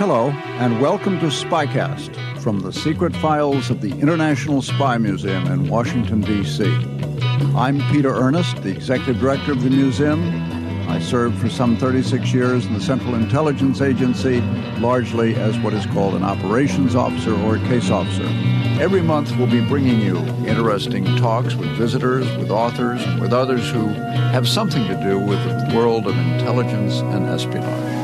Hello, and welcome to Spycast from the secret files of the International Spy Museum in Washington, D.C. I'm Peter Earnest, the executive director of the museum. I served for some 36 years in the Central Intelligence Agency, largely as what is called an operations officer or case officer. Every month, we'll be bringing you interesting talks with visitors, with authors, with others who have something to do with the world of intelligence and espionage.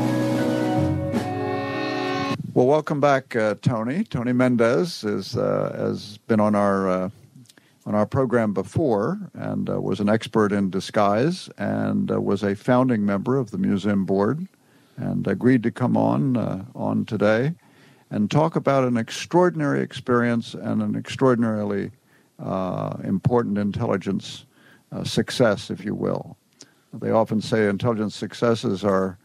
Well, welcome back, uh, Tony. Tony Mendez is, uh, has been on our uh, on our program before and uh, was an expert in disguise and uh, was a founding member of the museum board and agreed to come on uh, on today and talk about an extraordinary experience and an extraordinarily important intelligence success, if you will. They often say intelligence successes are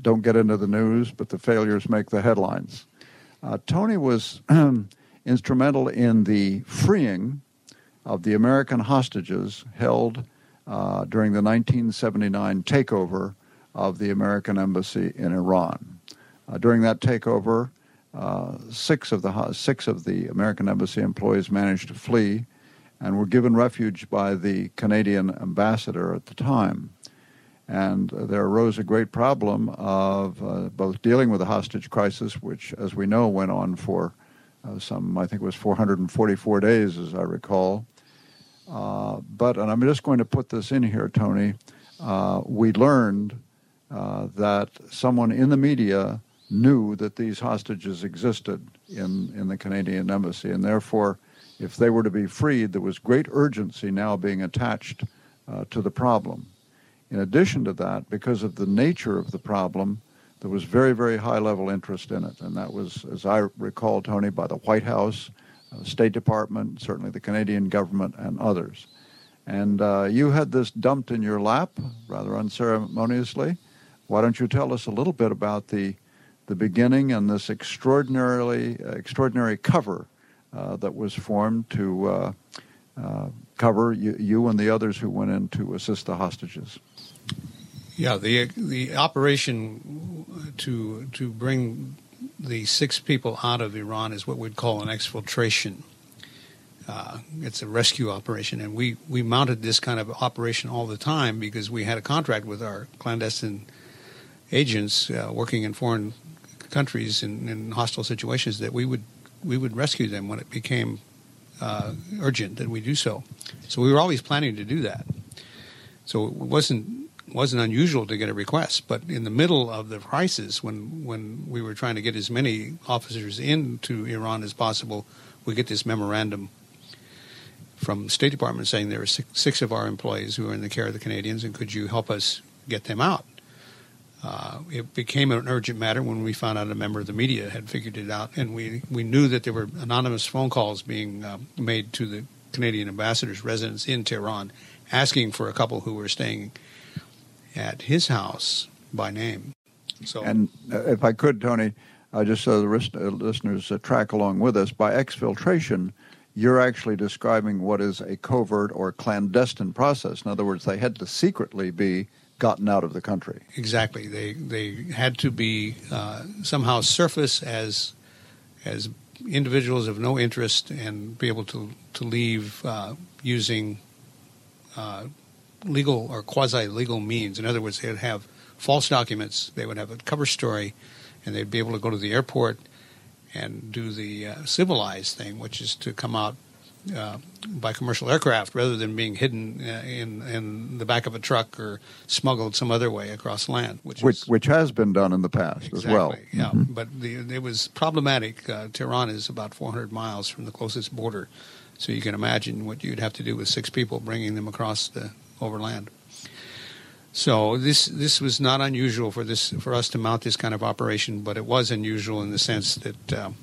don't get into the news, but the failures make the headlines. Uh, Tony was instrumental in the freeing of the American hostages held uh, during the 1979 takeover of the American embassy in Iran. Uh, during that takeover, uh, six of the six of the American embassy employees managed to flee, and were given refuge by the Canadian ambassador at the time. And there arose a great problem of uh, both dealing with the hostage crisis, which, as we know, went on for uh, some, I think it was 444 days, as I recall. Uh, but, and I'm just going to put this in here, Tony, uh, we learned uh, that someone in the media knew that these hostages existed in, in the Canadian embassy, and therefore, if they were to be freed, there was great urgency now being attached uh, to the problem. In addition to that, because of the nature of the problem, there was very, very high level interest in it. And that was, as I recall, Tony, by the White House, uh, State Department, certainly the Canadian government, and others. And uh, you had this dumped in your lap rather unceremoniously. Why don't you tell us a little bit about the, the beginning and this extraordinarily uh, extraordinary cover uh, that was formed to uh, uh, cover you, you and the others who went in to assist the hostages? Yeah, the the operation to to bring the six people out of Iran is what we'd call an exfiltration. Uh, it's a rescue operation, and we, we mounted this kind of operation all the time because we had a contract with our clandestine agents uh, working in foreign countries in, in, hostile situations that we would we would rescue them when it became uh, urgent that we do so. So we were always planning to do that. So it wasn't wasn't unusual to get a request, but in the middle of the crisis, when when we were trying to get as many officers into Iran as possible, we get this memorandum from the State Department saying there are six, six of our employees who are in the care of the Canadians, and could you help us get them out? Uh, it became an urgent matter when we found out a member of the media had figured it out, and we, we knew that there were anonymous phone calls being uh, made to the Canadian ambassador's residence in Tehran, asking for a couple who were staying at his house by name. So, and uh, if I could, Tony, uh, just so the rest, uh, listeners uh, track along with us, by exfiltration, you're actually describing what is a covert or clandestine process. In other words, they had to secretly be gotten out of the country. Exactly. They they had to be uh, somehow surface as as individuals of no interest and be able to to leave uh, using legal or quasi legal means. In other words, they'd have false documents, they would have a cover story, and they'd be able to go to the airport and do the uh, civilized thing, which is to come out uh, by commercial aircraft rather than being hidden uh, in in the back of a truck or smuggled some other way across land, which which, is, which has been done in the past exactly, as well. Yeah, Mhm. but the, it was problematic. Uh, Tehran is about 400 miles from the closest border, so you can imagine what you'd have to do with six people bringing them across the overland. So this this was not unusual for this for us to mount this kind of operation, but it was unusual in the sense that um,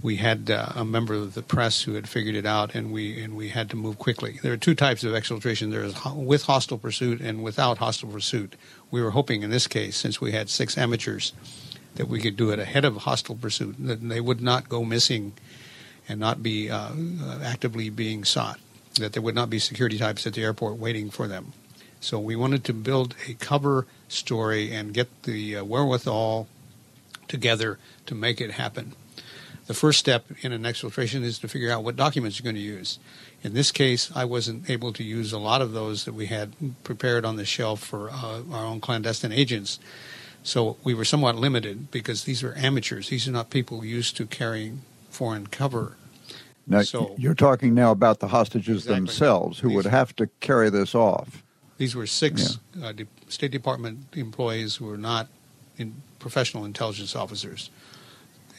we had uh, a member of the press who had figured it out, and we and we had to move quickly. There are two types of exfiltration: there is ho- with hostile pursuit and without hostile pursuit. We were hoping in this case, since we had six amateurs, that we could do it ahead of hostile pursuit, that they would not go missing and not be uh, uh, actively being sought, that there would not be security types at the airport waiting for them. So we wanted to build a cover story and get the uh, wherewithal together to make it happen. The first step in an exfiltration is to figure out what documents you're going to use. In this case, I wasn't able to use a lot of those that we had prepared on the shelf for uh, our own clandestine agents. So we were somewhat limited because these are amateurs. These are not people used to carrying foreign cover. Now, So- you're talking now about the hostages Exactly. themselves who These- would have to carry this off. These were six uh, de- State Department employees who were not in professional intelligence officers.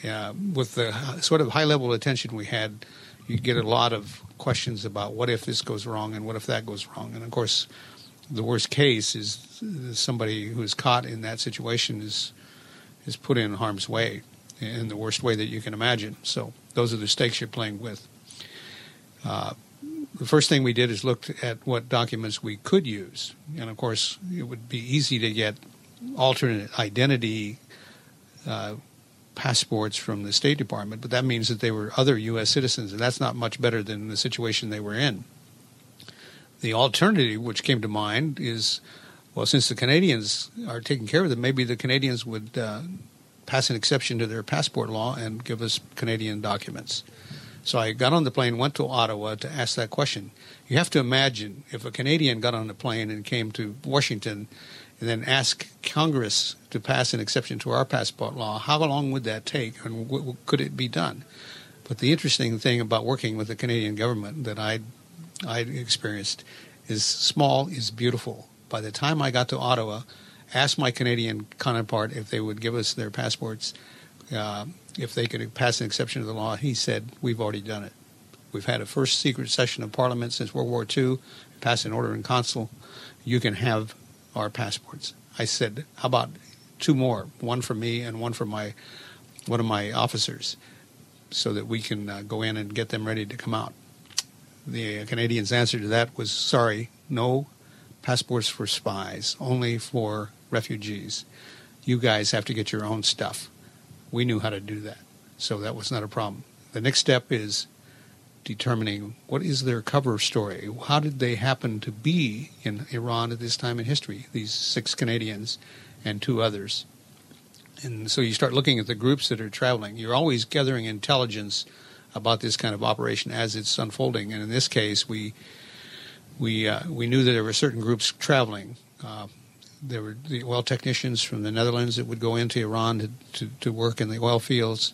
Uh, with the sort of high level attention we had, you get a lot of questions about what if this goes wrong and what if that goes wrong. And of course, the worst case is uh, somebody who is caught in that situation is is put in harm's way in the worst way that you can imagine. So those are the stakes you're playing with. Uh, the first thing we did is looked at what documents we could use, and of course, it would be easy to get alternate identity uh, passports from the State Department, but that means that they were other U.S. citizens, and that's not much better than the situation they were in. The alternative, which came to mind, is well, since the Canadians are taking care of them, maybe the Canadians would uh, pass an exception to their passport law and give us Canadian documents. So I got on the plane, went to Ottawa to ask that question. You have to imagine if a Canadian got on a plane and came to Washington and then asked Congress to pass an exception to our passport law, how long would that take and w- could it be done? But the interesting thing about working with the Canadian government that I I experienced is small is beautiful. By the time I got to Ottawa, asked my Canadian counterpart if they would give us their passports, uh, if they could pass an exception to the law. He said, "We've already done it. We've had a first secret session of Parliament since World War II, passed an order in council. You can have our passports." I said, "How about two more? One for me and one for my one of my officers, so that we can uh, go in and get them ready to come out." The Canadians' answer to that was, "Sorry, no passports for spies, only for refugees. You guys have to get your own stuff." We knew how to do that, so that was not a problem. The next step is determining what is their cover story. How did they happen to be in Iran at this time in history? These six Canadians and two others. And so you start looking at the groups that are traveling. You're always gathering intelligence about this kind of operation as it's unfolding. And in this case, we we uh, we knew that there were certain groups traveling. Uh, there were the oil technicians from the Netherlands that would go into Iran to, to, to work in the oil fields,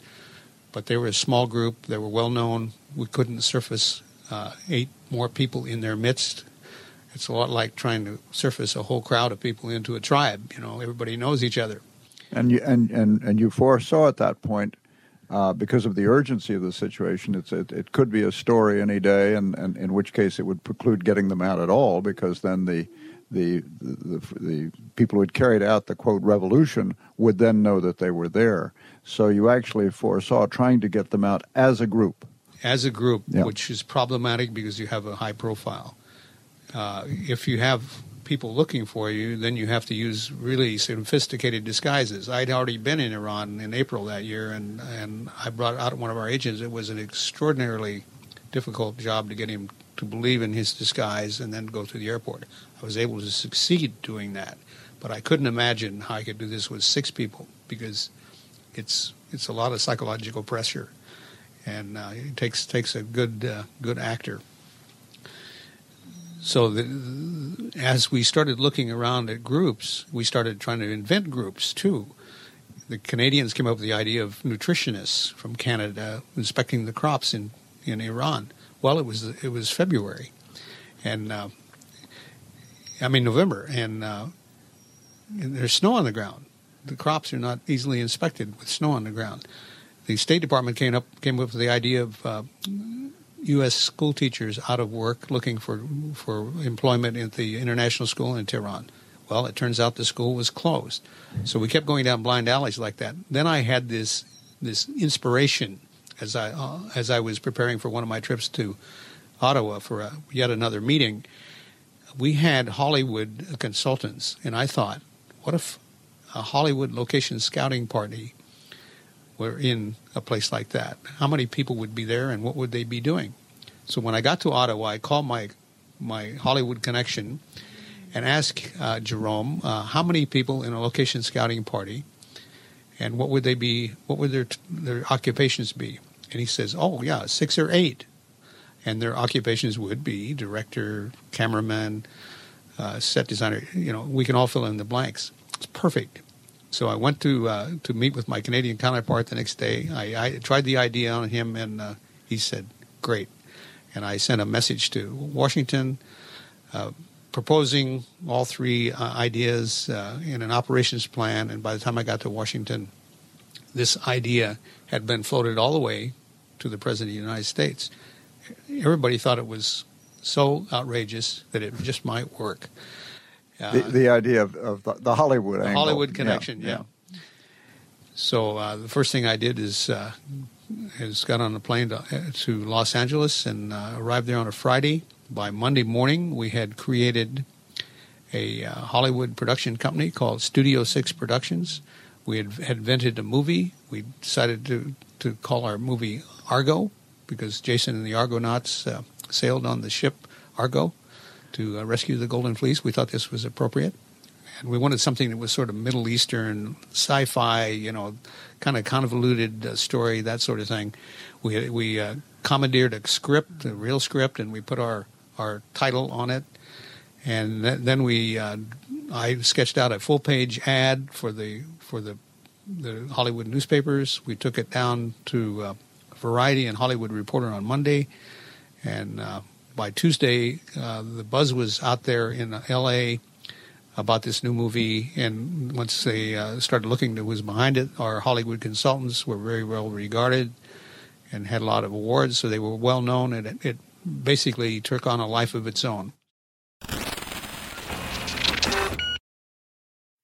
but they were a small group. They were well known. We couldn't surface uh, eight more people in their midst. It's a lot like trying to surface a whole crowd of people into a tribe. You know, everybody knows each other. And you and, and, and you foresaw at that point, uh, because of the urgency of the situation, it's it, it could be a story any day, and, and in which case it would preclude getting them out at all, because then the the the, the, people who had carried out the quote revolution would then know that they were there. So you actually foresaw trying to get them out as a group. as a group, Yeah. which is problematic because you have a high profile. Uh, if you have people looking for you, then you have to use really sophisticated disguises. I'd already been in Iran in April that year, and, and I brought out one of our agents. It was an extraordinarily difficult job to get him to believe in his disguise and then go to the airport. I was able to succeed doing that, but I couldn't imagine how I could do this with six people because it's it's a lot of psychological pressure and uh, it takes takes a good uh, good actor. So the, as we started looking around at groups, we started trying to invent groups too. the Canadians came up with the idea of nutritionists from Canada inspecting the crops in, in Iran. Well, it was it was February, and uh, I mean November, and, uh, and there's snow on the ground. The crops are not easily inspected with snow on the ground. The State Department came up came up with the idea of uh, U.S. school teachers out of work looking for for employment at the international school in Tehran. Well, it turns out the school was closed, so we kept going down blind alleys like that. Then I had this this inspiration as I uh, as I was preparing for one of my trips to Ottawa for a, yet another meeting. We had Hollywood consultants, and I thought, what if a Hollywood location scouting party were in a place like that? How many people would be there, and what would they be doing? So when I got to Ottawa, I called my my Hollywood connection and asked uh, Jerome uh, how many people in a location scouting party, and what would they be? What would their their occupations be? And he says, "Oh yeah, six or eight. And their occupations would be director, cameraman, uh, set designer. You know, we can all fill in the blanks. It's perfect. So I went to uh, to meet with my Canadian counterpart the next day. I, I tried the idea on him, and uh, he said, "Great." And I sent a message to Washington, uh, proposing all three uh, ideas uh, in an operations plan. And by the time I got to Washington, this idea had been floated all the way to the President of the United States. Everybody thought it was so outrageous that it just might work. the, the idea of, of the, the Hollywood the angle. Hollywood connection, yeah. So uh, the first thing I did is uh, is got on a plane to, to Los Angeles and uh, arrived there on a Friday. By Monday morning, we had created a uh, Hollywood production company called Studio Six Productions. We had, had invented a movie. We decided to to call our movie Argo because Jason and the Argonauts uh, sailed on the ship Argo to uh, rescue the Golden Fleece. We thought this was appropriate and we wanted something that was sort of Middle Eastern, sci-fi, you know, kind of convoluted uh, story, that sort of thing. We we uh, commandeered a script, a real script, and we put our our title on it, and th- then we uh, I sketched out a full page ad for the for the the Hollywood newspapers. We took it down to uh, Variety and Hollywood Reporter on Monday, and uh, by Tuesday, uh, the buzz was out there in L.A about this new movie. And once they uh, started looking at who was behind it, our Hollywood consultants were very well regarded and had a lot of awards, so they were well known, and it, it basically took on a life of its own.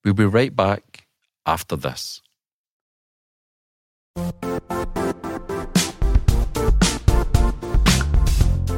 We'll be right back after this.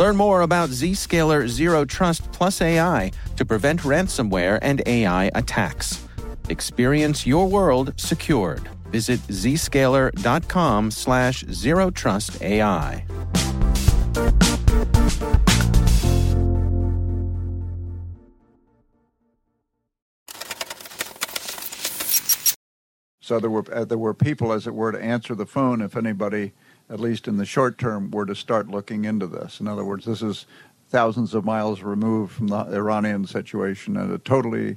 Learn more about Zscaler Zero Trust Plus AI to prevent ransomware and AI attacks. Experience your world secured. Visit zscaler.com slash zero trust AI. So there were uh, there were people, as it were, to answer the phone if anybody, at least in the short term, were to start looking into this. In other words, this is thousands of miles removed from the Iranian situation and a totally,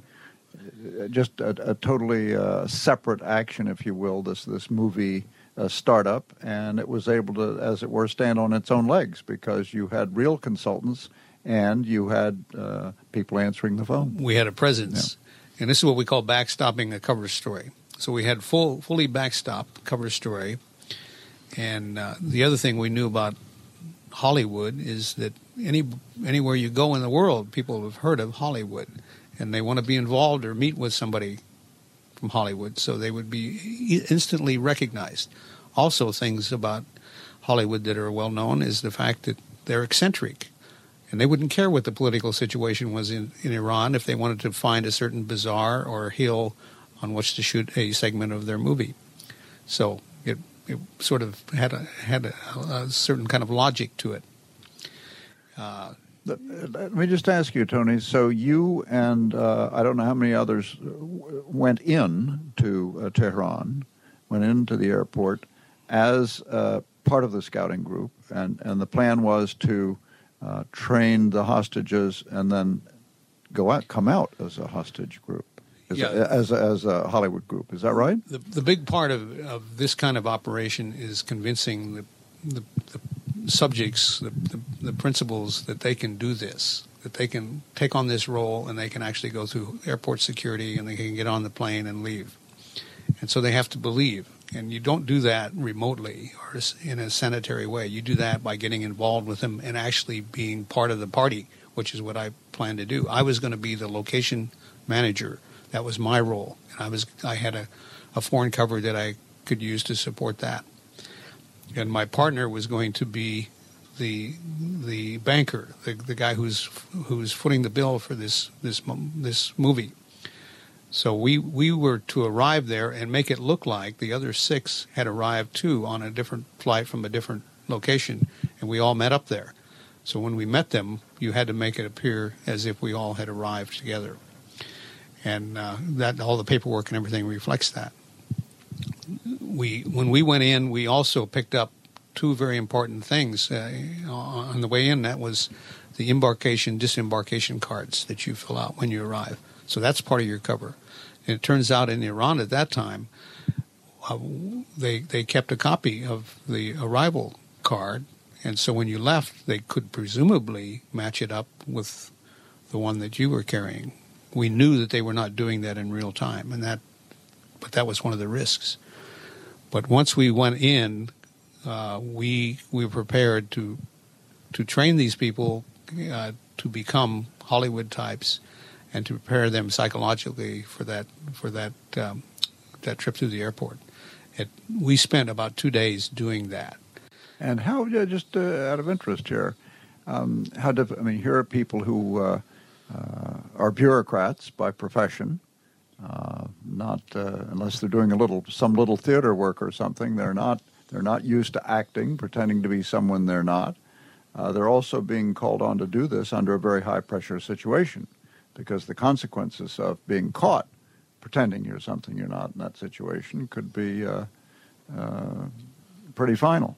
just a, a totally uh, separate action, if you will. This this movie uh, startup, and it was able to, as it were, stand on its own legs because you had real consultants and you had uh, people answering the phone. We had a presence, and this is what we call backstopping a cover story. So we had full, fully backstopped cover story. And uh, the other thing we knew about Hollywood is that any anywhere you go in the world, people have heard of Hollywood, and they want to be involved or meet with somebody from Hollywood, so they would be instantly recognized. Also, things about Hollywood that are well known is the fact that they're eccentric, and they wouldn't care what the political situation was in, in Iran if they wanted to find a certain bazaar or hill on which to shoot a segment of their movie. So it it sort of had a had a, a certain kind of logic to it. Uh, let, me just ask you, Tony. So you and uh, I don't know how many others went in to uh, Tehran, went into the airport as uh, part of the scouting group, and, and the plan was to uh, train the hostages and then go out, come out as a hostage group, yeah. as, a, as a Hollywood group. Is that right? The, the big part of, of this kind of operation is convincing the, the, the subjects, the, the, the principals, that they can do this, that they can take on this role and they can actually go through airport security and they can get on the plane and leave. And so they have to believe and you don't do that remotely or in a sanitary way. You do that by getting involved with them and actually being part of the party, which is what I plan to do. I was going to be the location manager. That was my role, and I was I had a, a foreign cover that I could use to support that. And my partner was going to be the the banker, the, the guy who's who's footing the bill for this this this movie. So we, we were to arrive there and make it look like the other six had arrived too on a different flight from a different location, and we all met up there. So when we met them, you had to make it appear as if we all had arrived together, and uh, that all the paperwork and everything reflects that. We when we went in, we also picked up two very important things uh, on the way in. That was the embarkation disembarkation cards that you fill out when you arrive. So that's part of your cover. And it turns out in Iran at that time, uh, they they kept a copy of the arrival card, and so when you left, they could presumably match it up with the one that you were carrying. We knew that they were not doing that in real time, and that, but that was one of the risks. But once we went in, uh, we we were prepared to to train these people uh, to become Hollywood types and to prepare them psychologically for that for that um, that trip through the airport. It, we spent about two days doing that. And how, just uh, out of interest here, um, how diff- I mean, here are people who uh are bureaucrats by profession. Uh, not uh, unless they're doing a little some little theater work or something. They're not they're not used to acting, pretending to be someone they're not. they're also being called on to do this under a very high pressure situation because the consequences of being caught pretending you're something you're not in that situation could be uh, uh, pretty final.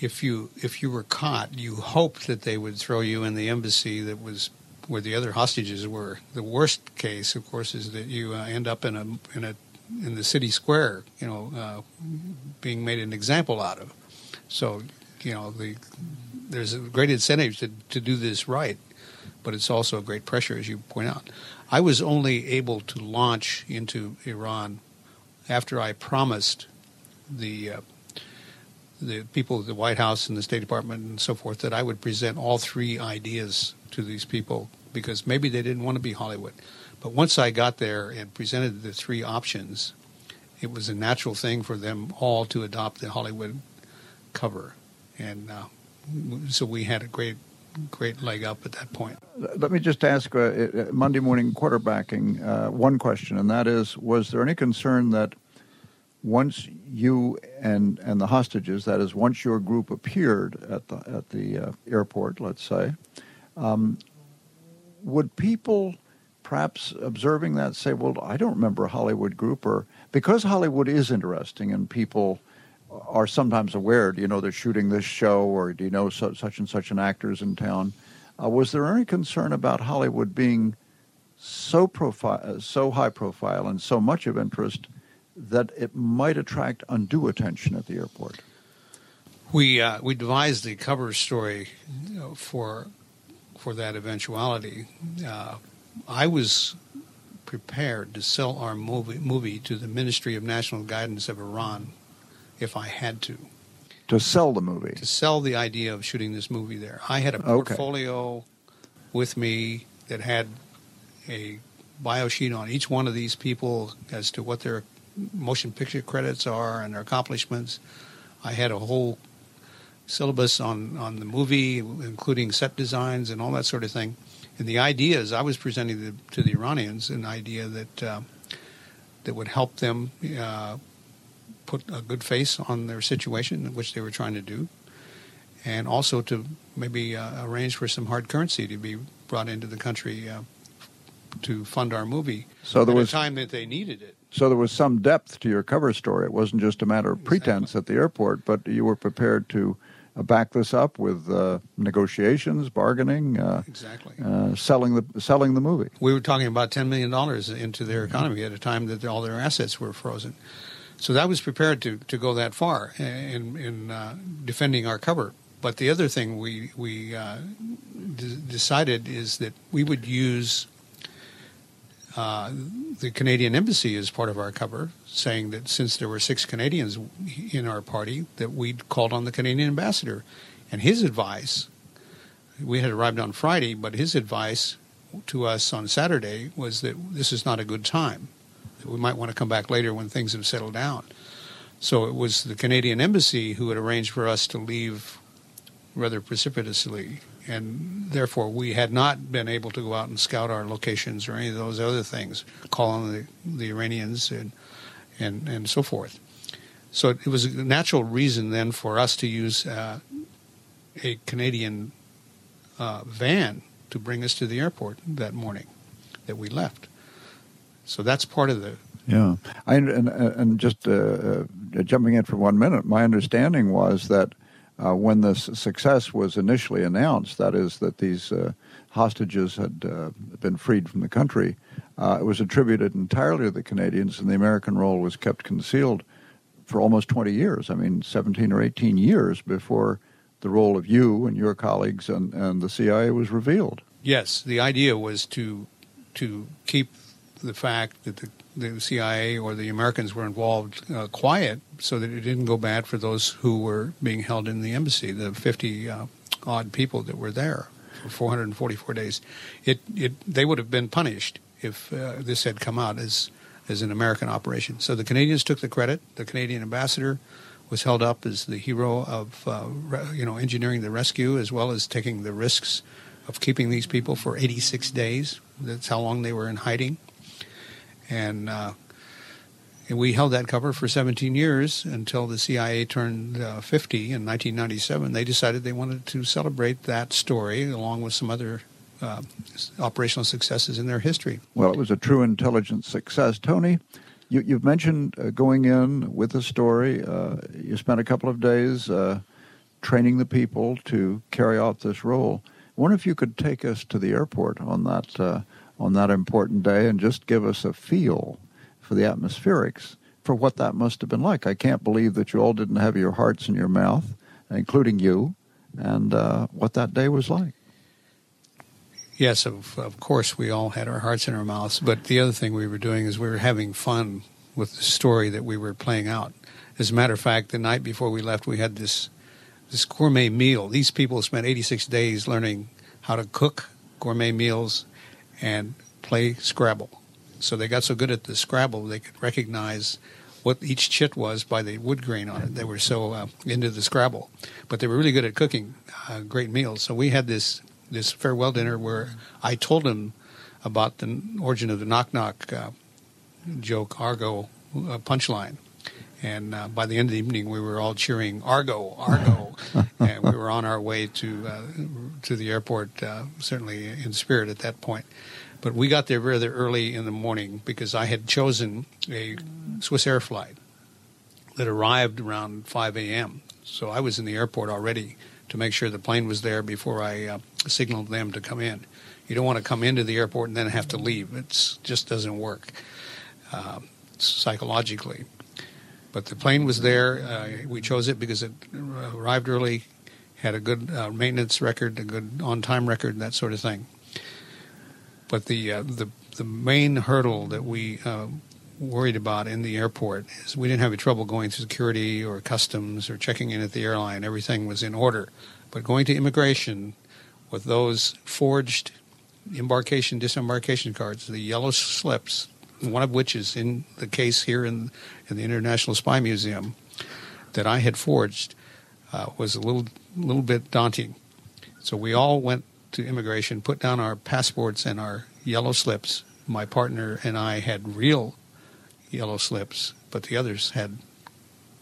If you if you were caught, you hoped that they would throw you in the embassy that was where the other hostages were. The worst case, of course, is that you uh, end up in a in a in the city square, you know, uh, being made an example out of. So, you know, the there's a great incentive to to do this right but it's also a great pressure, as you point out. I was only able to launch into Iran after I promised the uh, the people at the White House and the State Department and so forth that I would present all three ideas to these people because maybe they didn't want to be Hollywood. But once I got there and presented the three options, it was a natural thing for them all to adopt the Hollywood cover. And uh, so we had a great great leg up at that point. Let me just ask uh, uh, Monday morning quarterbacking uh, one question, and that is: Was there any concern that once you and and the hostages, that is, once your group appeared at the at the uh, airport, let's say, um, would people perhaps observing that say, "Well, I don't remember a Hollywood group," or because Hollywood is interesting and people are sometimes aware, do you know they're shooting this show, or do you know so, such and such an actor's in town? Uh, was there any concern about Hollywood being so profile, uh, so high profile, and so much of interest that it might attract undue attention at the airport? We uh, we devised the cover story for for that eventuality. Uh, I was prepared to sell our movie movie to the Ministry of National Guidance of Iran if I had to. To sell the movie? To sell the idea of shooting this movie there. I had a portfolio okay. with me that had a bio sheet on each one of these people as to what their motion picture credits are and their accomplishments. I had a whole syllabus on, on the movie, including set designs and all that sort of thing. And the ideas I was presenting the, to the Iranians an idea that uh, that would help them uh, put a good face on their situation, which they were trying to do, and also to maybe uh, arrange for some hard currency to be brought into the country uh, to fund our movie So there at was time that they needed it. so there was some depth to your cover story. It wasn't just a matter of pretense at the airport, but you were prepared to back this up with uh, negotiations, bargaining, uh, Exactly. uh, selling the selling the movie. we were talking about $10 million into their economy at a time that all their assets were frozen. So that was prepared to, to go that far in, in uh, defending our cover. But the other thing we, we uh, d- decided is that we would use uh, the Canadian Embassy as part of our cover, saying that since there were six Canadians in our party, that we'd called on the Canadian ambassador. And his advice, we had arrived on Friday, but his advice to us on Saturday was that this is not a good time. That we might want to come back later when things have settled down. So it was the Canadian Embassy who had arranged for us to leave rather precipitously, and therefore we had not been able to go out and scout our locations or any of those other things, call on the, the Iranians and, and, and so forth. So it was a natural reason then for us to use uh, a Canadian uh, van to bring us to the airport that morning that we left. So that's part of the Yeah, I, and, and just uh, uh, jumping in for one minute, my understanding was that uh, when this success was initially announced, that is, that these uh, hostages had been freed from the country, uh, it was attributed entirely to the Canadians, and the American role was kept concealed for almost 20 years. I mean, 17 or 18 years before the role of you and your colleagues and, and the CIA was revealed. Yes, the idea was to to keep the fact that the, the CIA or the Americans were involved uh, quiet, so that it didn't go bad for those who were being held in the embassy, the fifty uh, odd people that were there for 444 days. It it they would have been punished if uh, this had come out as as an American operation. So the Canadians took the credit. The Canadian ambassador was held up as the hero of uh, re- you know engineering the rescue as well as taking the risks of keeping these people for 86 days. That's how long they were in hiding, and, uh, we held that cover for 17 years until the CIA turned uh, 50 in 1997. They decided they wanted to celebrate that story along with some other uh, operational successes in their history. Well, it was a true intelligence success. Tony, you, you've mentioned uh, going in with the story. Uh, you spent a couple of days uh, training the people to carry out this role. I wonder if you could take us to the airport on that uh, on that important day and just give us a feel for the atmospherics for what that must have been like. I can't believe that you all didn't have your hearts in your mouth, including you, and uh, what that day was like. Yes, of, of course, we all had our hearts in our mouths. But the other thing we were doing is we were having fun with the story that we were playing out. As a matter of fact, the night before we left, we had this this gourmet meal. These people spent 86 days learning how to cook gourmet meals and play Scrabble. So they got so good at the Scrabble they could recognize what each chit was by the wood grain on it. They were so uh, into the Scrabble, but they were really good at cooking uh, great meals. So we had this this farewell dinner where I told him about the origin of the knock knock uh, joke, Argo uh, punchline. And uh, by the end of the evening, we were all cheering Argo, Argo, and we were on our way to uh, to the airport, uh, certainly in spirit at that point. But we got there rather early in the morning because I had chosen a Swiss Air flight that arrived around 5 a.m. So I was in the airport already to make sure the plane was there before I uh, signaled them to come in. You don't want to come into the airport and then have to leave. It just doesn't work uh, psychologically. But the plane was there. Uh, we chose it because it arrived early, had a good uh, maintenance record, a good on-time record, that sort of thing. But the uh, the the main hurdle that we uh, worried about in the airport is we didn't have any trouble going through security or customs or checking in at the airline. Everything was in order. But going to immigration with those forged embarkation disembarkation cards, the yellow slips, one of which is in the case here in in the International Spy Museum that I had forged, uh, was a little little bit daunting. So we all went to immigration, put down our passports and our yellow slips. My partner and I had real yellow slips, but the others had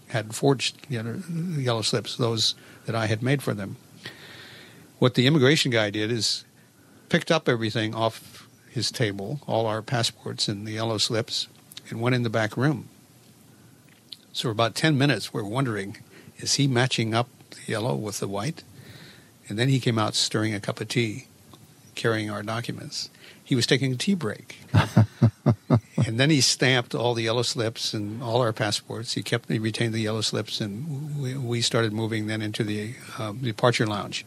had forged yellow slips, those that I had made for them. What the immigration guy did is picked up everything off his table, all our passports and the yellow slips, and went in the back room. So for about 10 minutes, we're wondering, is he matching up the yellow with the white? And then he came out stirring a cup of tea, carrying our documents. He was taking a tea break. and then he stamped all the yellow slips and all our passports. He kept, he retained the yellow slips, and we, we started moving then into the uh, departure lounge.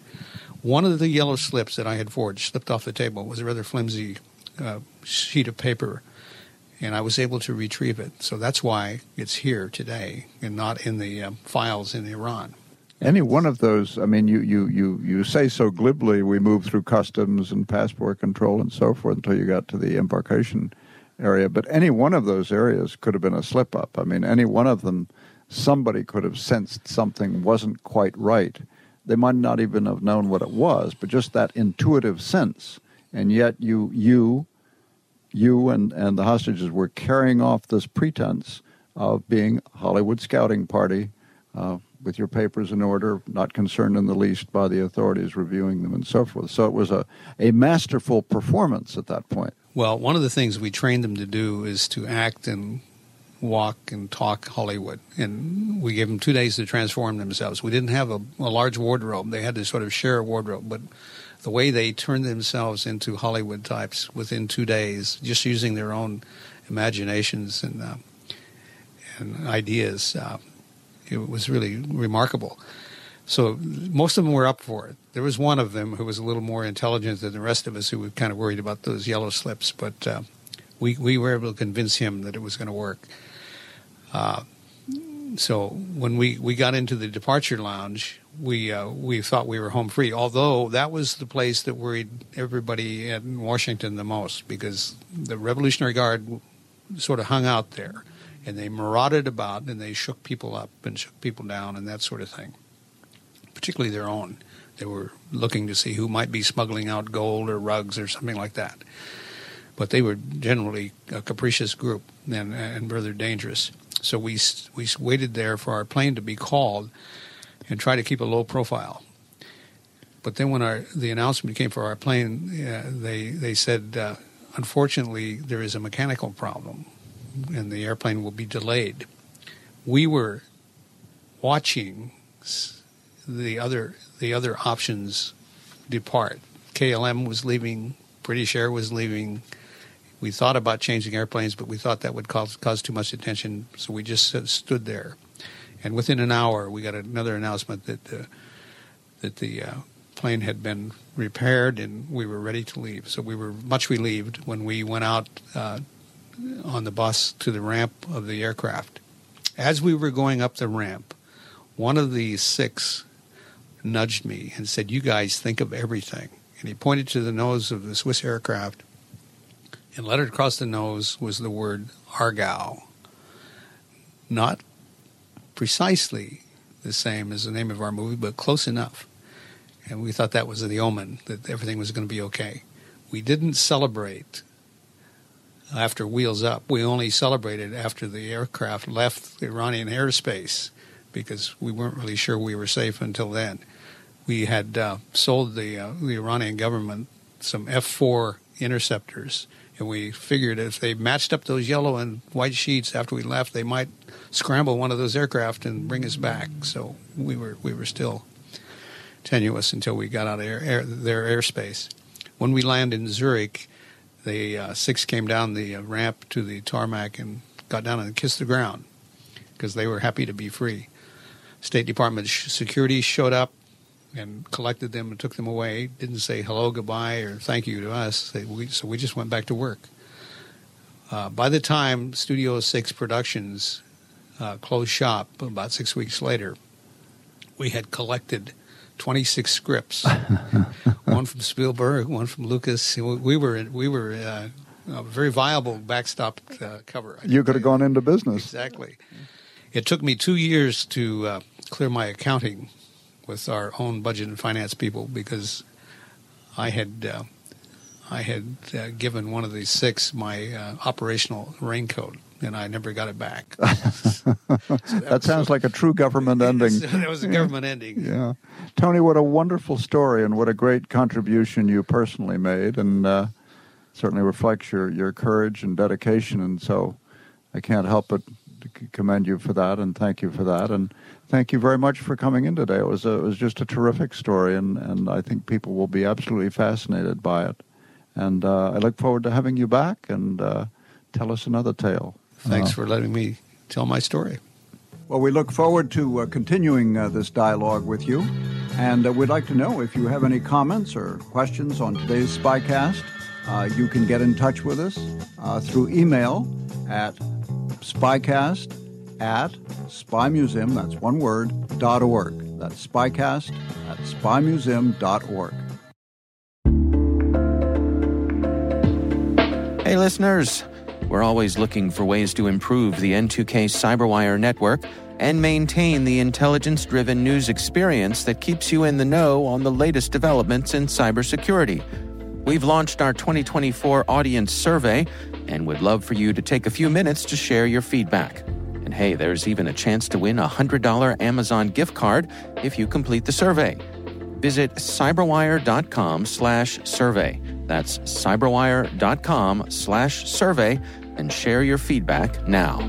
One of the yellow slips that I had forged slipped off the table. It was a rather flimsy uh, sheet of paper, and I was able to retrieve it. So that's why it's here today and not in the um, files in Iran. Any one of those, I mean, you, you, you, you say so glibly, we moved through customs and passport control and so forth until you got to the embarkation area, but any one of those areas could have been a slip up. I mean, any one of them, somebody could have sensed something wasn't quite right. They might not even have known what it was, but just that intuitive sense. And yet you, you, you and, and the hostages were carrying off this pretense of being Hollywood scouting party, uh, with your papers in order, not concerned in the least by the authorities reviewing them and so forth. So it was a, a masterful performance at that point. Well, one of the things we trained them to do is to act and walk and talk Hollywood. And we gave them two days to transform themselves. We didn't have a, a large wardrobe, they had to sort of share a wardrobe. But the way they turned themselves into Hollywood types within two days, just using their own imaginations and, uh, and ideas, uh, it was really remarkable. So most of them were up for it. There was one of them who was a little more intelligent than the rest of us, who were kind of worried about those yellow slips, but uh, we we were able to convince him that it was going to work. Uh, so when we, we got into the departure lounge, we uh, we thought we were home free. Although that was the place that worried everybody in Washington the most, because the Revolutionary Guard sort of hung out there and they marauded about and they shook people up and shook people down and that sort of thing, particularly their own. They were looking to see who might be smuggling out gold or rugs or something like that. But they were generally a capricious group and, and rather dangerous. So we we waited there for our plane to be called and tried to keep a low profile. But then when our the announcement came for our plane, uh, they they said, uh, unfortunately, there is a mechanical problem and the airplane will be delayed. We were watching the other the other options depart. KLM was leaving, British Air was leaving. We thought about changing airplanes, but we thought that would cause cause too much attention, so we just stood there. And within an hour, we got another announcement that the that the uh, plane had been repaired and we were ready to leave. So we were much relieved when we went out uh, on the bus to the ramp of the aircraft. As we were going up the ramp, one of the six nudged me and said, You guys think of everything. And he pointed to the nose of the Swiss aircraft, and lettered across the nose was the word Aargau. Not precisely the same as the name of our movie, but close enough. And we thought that was the omen that everything was going to be okay. We didn't celebrate after Wheels Up. We only celebrated after the aircraft left the Iranian airspace because we weren't really sure we were safe until then. We had uh, sold the uh, the Iranian government some F4 interceptors, and we figured if they matched up those yellow and white sheets after we left, they might scramble one of those aircraft and bring us back. So we were we were still tenuous until we got out of air, air, their airspace. When we landed in Zurich, the uh, six came down the uh, ramp to the tarmac and got down and kissed the ground because they were happy to be free. State Department security showed up and collected them and took them away. Didn't say hello, goodbye, or thank you to us. They, we, so we just went back to work. Uh, by the time Studio Six Productions uh, closed shop about six weeks later, we had collected 26 scripts, one from Spielberg, one from Lucas. We were we were uh, a very viable backstop uh, cover. You could have gone into business. Exactly. It took me two years to uh, clear my accounting with our own budget and finance people because I had uh, I had uh, given one of the six my uh, operational raincoat and I never got it back. so that, that sounds like a true government ending. that was a government ending. Yeah, Tony, what a wonderful story, and what a great contribution you personally made, and uh, certainly reflects your your courage and dedication. And so, I can't help but commend you for that, and thank you for that, and thank you very much for coming in today. It was a, it was just a terrific story, and and I think people will be absolutely fascinated by it. And uh, I look forward to having you back and uh, tell us another tale. Thanks uh, for letting me tell my story. Well, we look forward to uh, continuing uh, this dialogue with you. And uh, we'd like to know if you have any comments or questions on today's Spycast. you can get in touch with us through email at spycast at spymuseum, that's one word, dot org. That's spycast at spymuseum.org. Hey, listeners. We're always looking for ways to improve the N2K Cyberwire network and maintain the intelligence driven news experience that keeps you in the know on the latest developments in cybersecurity. We've launched our 2024 audience survey and would love for you to take a few minutes to share your feedback. And hey, there's even a chance to win a $100 Amazon gift card if you complete the survey. Visit cyberwire.com slash survey. That's cyberwire.com slash survey and share your feedback now.